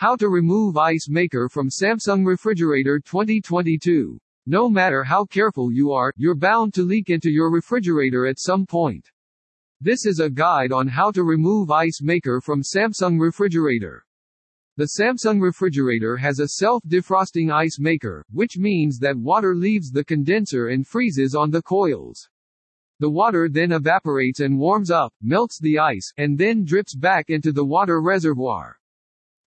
How to remove ice maker from Samsung refrigerator 2022. No matter how careful you are, you're bound to leak into your refrigerator at some point. This is a guide on how to remove ice maker from Samsung refrigerator. The Samsung refrigerator has a self-defrosting ice maker, which means that water leaves the condenser and freezes on the coils. The water then evaporates and warms up, melts the ice, and then drips back into the water reservoir.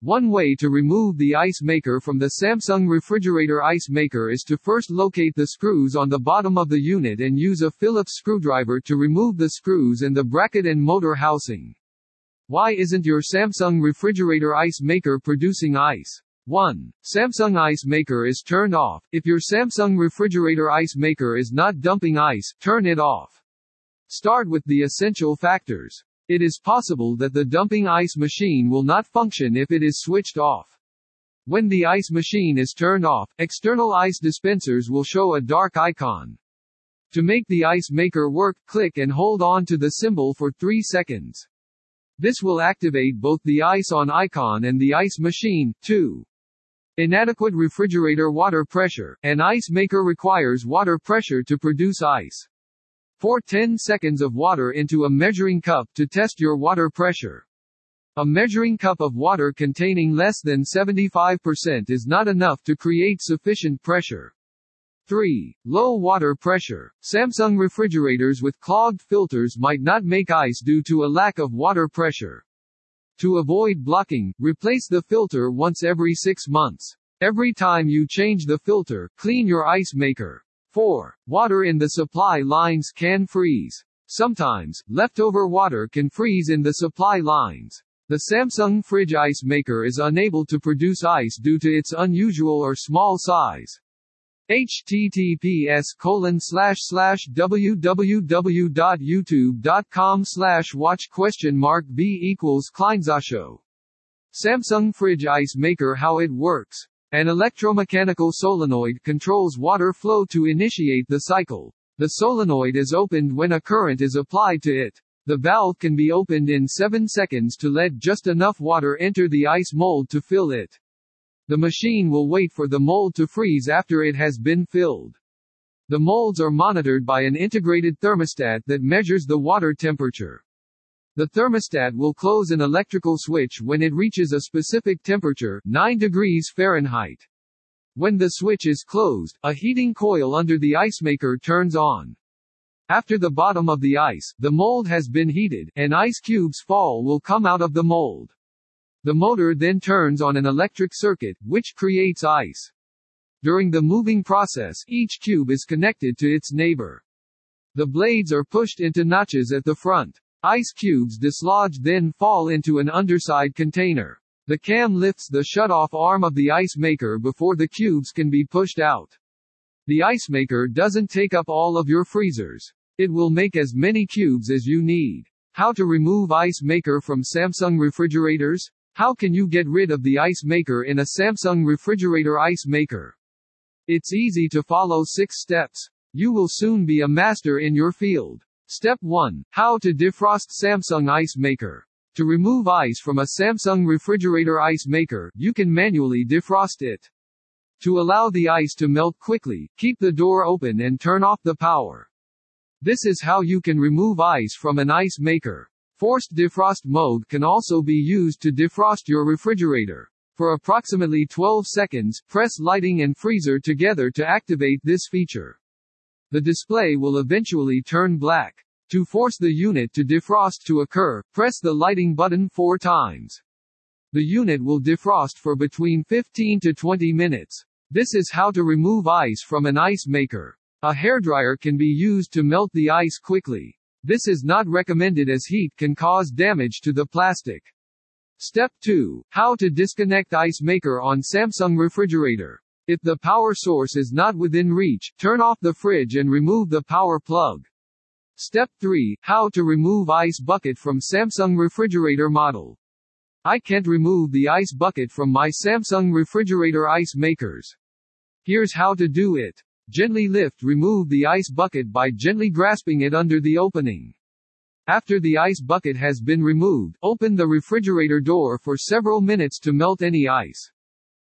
One way to remove the ice maker from the Samsung refrigerator ice maker is to first locate the screws on the bottom of the unit and use a Phillips screwdriver to remove the screws and the bracket and motor housing. Why isn't your Samsung refrigerator ice maker producing ice? 1. Samsung ice maker is turned off. If your Samsung refrigerator ice maker is not dumping ice, turn it off. Start with the essential factors. It is possible that the dumping ice machine will not function if it is switched off. When the ice machine is turned off, external ice dispensers will show a dark icon. To make the ice maker work, click and hold on to the symbol for 3 seconds. This will activate both the ice on icon and the ice machine. 2. Inadequate refrigerator water pressure. An ice maker requires water pressure to produce ice. Pour 10 seconds of water into a measuring cup to test your water pressure. A measuring cup of water containing less than 75% is not enough to create sufficient pressure. 3. Low water pressure. Samsung refrigerators with clogged filters might not make ice due to a lack of water pressure. To avoid blocking, replace the filter once every 6 months. Every time you change the filter, clean your ice maker. 4. Water in the supply lines can freeze. Sometimes, leftover water can freeze in the supply lines. The Samsung fridge ice maker is unable to produce ice due to its unusual or small size. https colon www.youtube.com watch question mark b equals Kleinzashow. Samsung fridge ice maker how it works. An electromechanical solenoid controls water flow to initiate the cycle. The solenoid is opened when a current is applied to it. The valve can be opened in 7 seconds to let just enough water enter the ice mold to fill it. The machine will wait for the mold to freeze after it has been filled. The molds are monitored by an integrated thermostat that measures the water temperature. The thermostat will close an electrical switch when it reaches a specific temperature, 9 degrees Fahrenheit. When the switch is closed, a heating coil under the ice maker turns on. After the bottom of the ice, the mold has been heated, and ice cubes fall will come out of the mold. The motor then turns on an electric circuit, which creates ice. During the moving process, each cube is connected to its neighbor. The blades are pushed into notches at the front. Ice cubes dislodged then fall into an underside container. The cam lifts the shut-off arm of the ice maker before the cubes can be pushed out. The ice maker doesn't take up all of your freezers. It will make as many cubes as you need. How to remove ice maker from Samsung refrigerators? How can you get rid of the ice maker in a Samsung refrigerator ice maker? It's easy to follow six steps. You will soon be a master in your field. Step 1. How to defrost Samsung Ice Maker. To remove ice from a Samsung refrigerator ice maker, you can manually defrost it. To allow the ice to melt quickly, keep the door open and turn off the power. This is how you can remove ice from an ice maker. Forced defrost mode can also be used to defrost your refrigerator. For approximately 12 seconds, press lighting and freezer together to activate this feature. The display will eventually turn black. To force the unit to defrost to occur, press the lighting button four times. The unit will defrost for between 15 to 20 minutes. This is how to remove ice from an ice maker. A hairdryer can be used to melt the ice quickly. This is not recommended as heat can cause damage to the plastic. Step 2. How to disconnect ice maker on Samsung refrigerator. If the power source is not within reach, turn off the fridge and remove the power plug. Step 3. How to remove ice bucket from Samsung refrigerator model. I can't remove the ice bucket from my Samsung refrigerator ice makers. Here's how to do it. Gently lift remove the ice bucket by gently grasping it under the opening. After the ice bucket has been removed, open the refrigerator door for several minutes to melt any ice.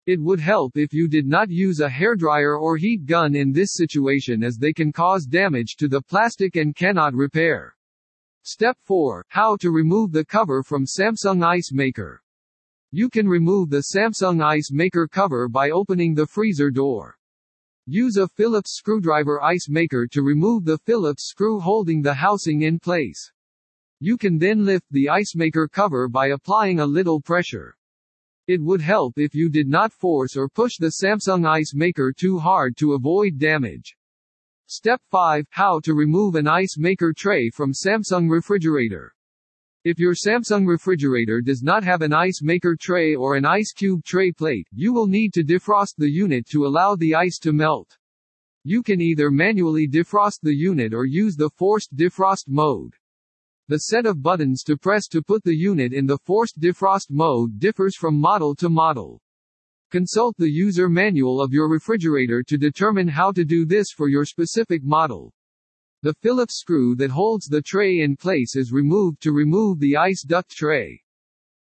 It would help if you did not use a hairdryer or heat gun in this situation as they can cause damage to the plastic and cannot repair. Step 4. How to remove the cover from Samsung Ice Maker. You can remove the Samsung Ice Maker cover by opening the freezer door. Use a Phillips screwdriver ice maker to remove the Phillips screw holding the housing in place. You can then lift the ice maker cover by applying a little pressure. It would help if you did not force or push the Samsung ice maker too hard to avoid damage. Step 5. How to remove an ice maker tray from Samsung refrigerator. If your Samsung refrigerator does not have an ice maker tray or an ice cube tray plate, you will need to defrost the unit to allow the ice to melt. You can either manually defrost the unit or use the forced defrost mode. The set of buttons to press to put the unit in the forced defrost mode differs from model to model. Consult the user manual of your refrigerator to determine how to do this for your specific model. The Phillips screw that holds the tray in place is removed to remove the ice duct tray.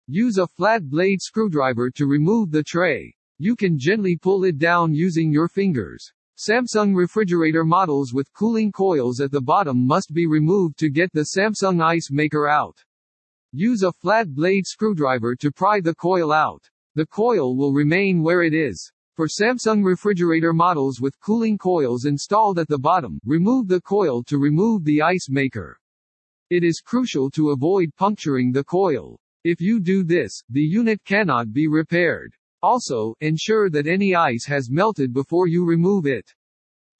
Use a flat blade screwdriver to remove the tray. You can gently pull it down using your fingers. Samsung refrigerator models with cooling coils at the bottom must be removed to get the Samsung ice maker out. Use a flat blade screwdriver to pry the coil out. The coil will remain where it is. For Samsung refrigerator models with cooling coils installed at the bottom, remove the coil to remove the ice maker. It is crucial to avoid puncturing the coil. If you do this, the unit cannot be repaired. Also, ensure that any ice has melted before you remove it.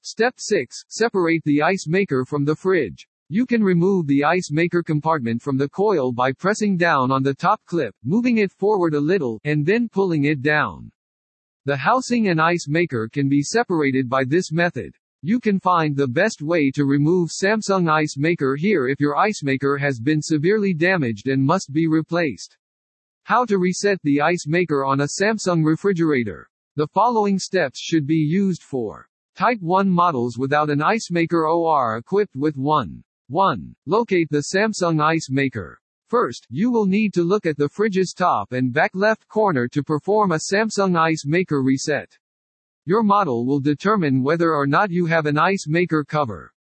Step 6. Separate the ice maker from the fridge. You can remove the ice maker compartment from the coil by pressing down on the top clip, moving it forward a little, and then pulling it down. The housing and ice maker can be separated by this method. You can find the best way to remove Samsung Ice Maker here if your ice maker has been severely damaged and must be replaced. How to reset the ice maker on a Samsung refrigerator. The following steps should be used for Type 1 models without an ice maker or equipped with one. 1. Locate the Samsung Ice Maker. First, you will need to look at the fridge's top and back left corner to perform a Samsung Ice Maker reset. Your model will determine whether or not you have an ice maker cover.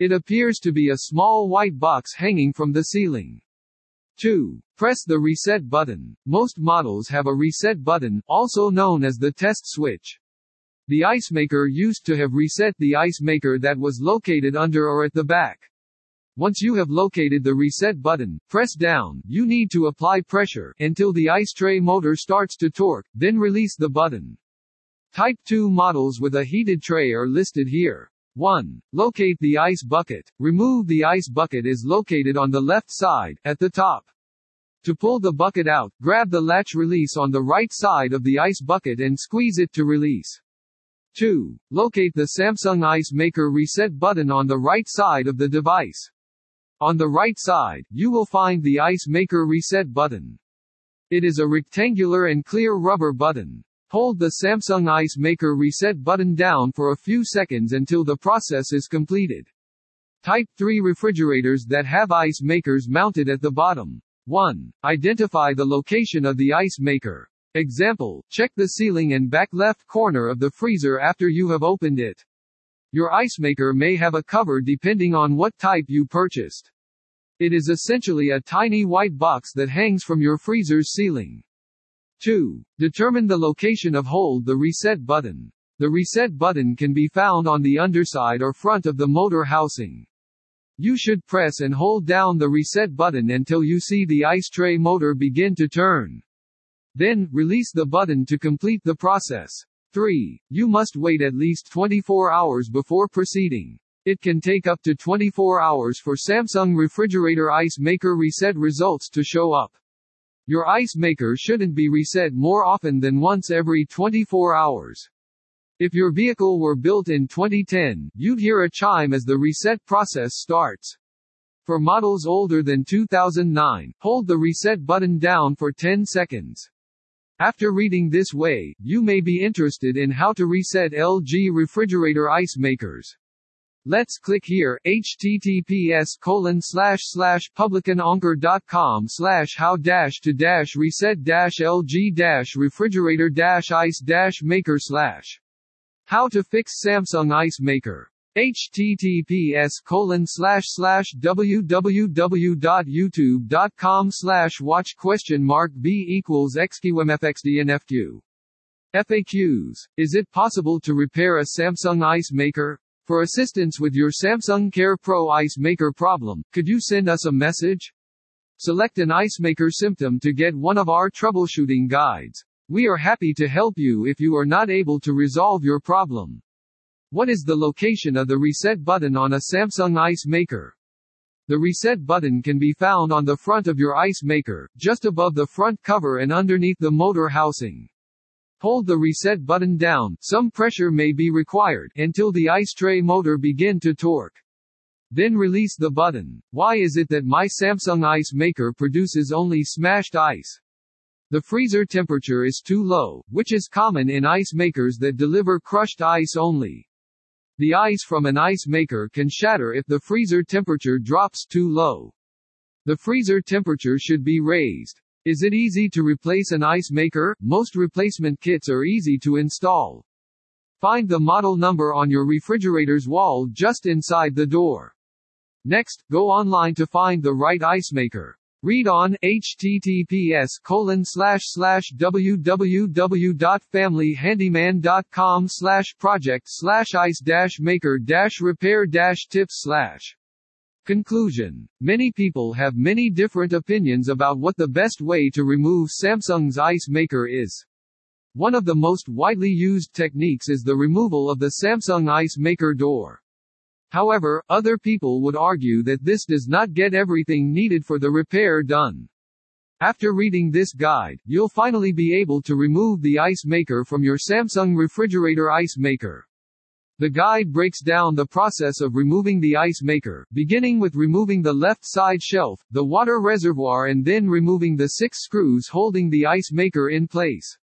It appears to be a small white box hanging from the ceiling. 2. Press the reset button. Most models have a reset button, also known as the test switch. The ice maker used to have reset the ice maker that was located under or at the back. Once you have located the reset button, press down, you need to apply pressure, until the ice tray motor starts to torque, then release the button. Type 2 models with a heated tray are listed here. 1. Locate the ice bucket. Remove the ice bucket is located on the left side, at the top. To pull the bucket out, grab the latch release on the right side of the ice bucket and squeeze it to release. 2. Locate the Samsung Ice Maker reset button on the right side of the device. On the right side, you will find the Ice Maker Reset button. It is a rectangular and clear rubber button. Hold the Samsung Ice Maker Reset button down for a few seconds until the process is completed. Type 3 refrigerators that have ice makers mounted at the bottom. 1. Identify the location of the ice maker. Example, check the ceiling and back left corner of the freezer after you have opened it. Your ice maker may have a cover depending on what type you purchased. It is essentially a tiny white box that hangs from your freezer's ceiling. 2. Determine the location of hold the reset button. The reset button can be found on the underside or front of the motor housing. You should press and hold down the reset button until you see the ice tray motor begin to turn. Then, release the button to complete the process. 3. You must wait at least 24 hours before proceeding. It can take up to 24 hours for Samsung refrigerator ice maker reset results to show up. Your ice maker shouldn't be reset more often than once every 24 hours. If your vehicle were built in 2010, you'd hear a chime as the reset process starts. For models older than 2009, hold the reset button down for 10 seconds. After reading this way, you may be interested in how to reset LG refrigerator ice makers. Let's click here, https colon slash slash publicananker.com slash how dash to dash reset dash lg dash refrigerator dash ice dash maker slash how to fix Samsung Ice Maker. https colon slash slash www.youtube.com slash watch question mark b equals xqmfxdnfq. FAQs. Is it possible to repair a Samsung Ice Maker? For assistance with your Samsung Care Pro Ice Maker problem, could you send us a message? Select an ice maker symptom to get one of our troubleshooting guides. We are happy to help you if you are not able to resolve your problem. What is the location of the reset button on a Samsung Ice Maker? The reset button can be found on the front of your ice maker, just above the front cover and underneath the motor housing. Hold the reset button down, some pressure may be required, until the ice tray motor begin to torque. Then release the button. Why is it that my Samsung Ice Maker produces only smashed ice? The freezer temperature is too low, which is common in ice makers that deliver crushed ice only. The ice from an ice maker can shatter if the freezer temperature drops too low. The freezer temperature should be raised. Is it easy to replace an ice maker? Most replacement kits are easy to install. Find the model number on your refrigerator's wall just inside the door. Next, go online to find the right ice maker. Read on https colon slash slash www.familyhandyman.com slash project slash ice dash maker dash repair dash tips slash Conclusion. Many people have many different opinions about what the best way to remove Samsung's ice maker is. One of the most widely used techniques is the removal of the Samsung ice maker door. However, other people would argue that this does not get everything needed for the repair done. After reading this guide, you'll finally be able to remove the ice maker from your Samsung refrigerator ice maker. The guide breaks down the process of removing the ice maker, beginning with removing the left side shelf, the water reservoir and then removing the six screws holding the ice maker in place.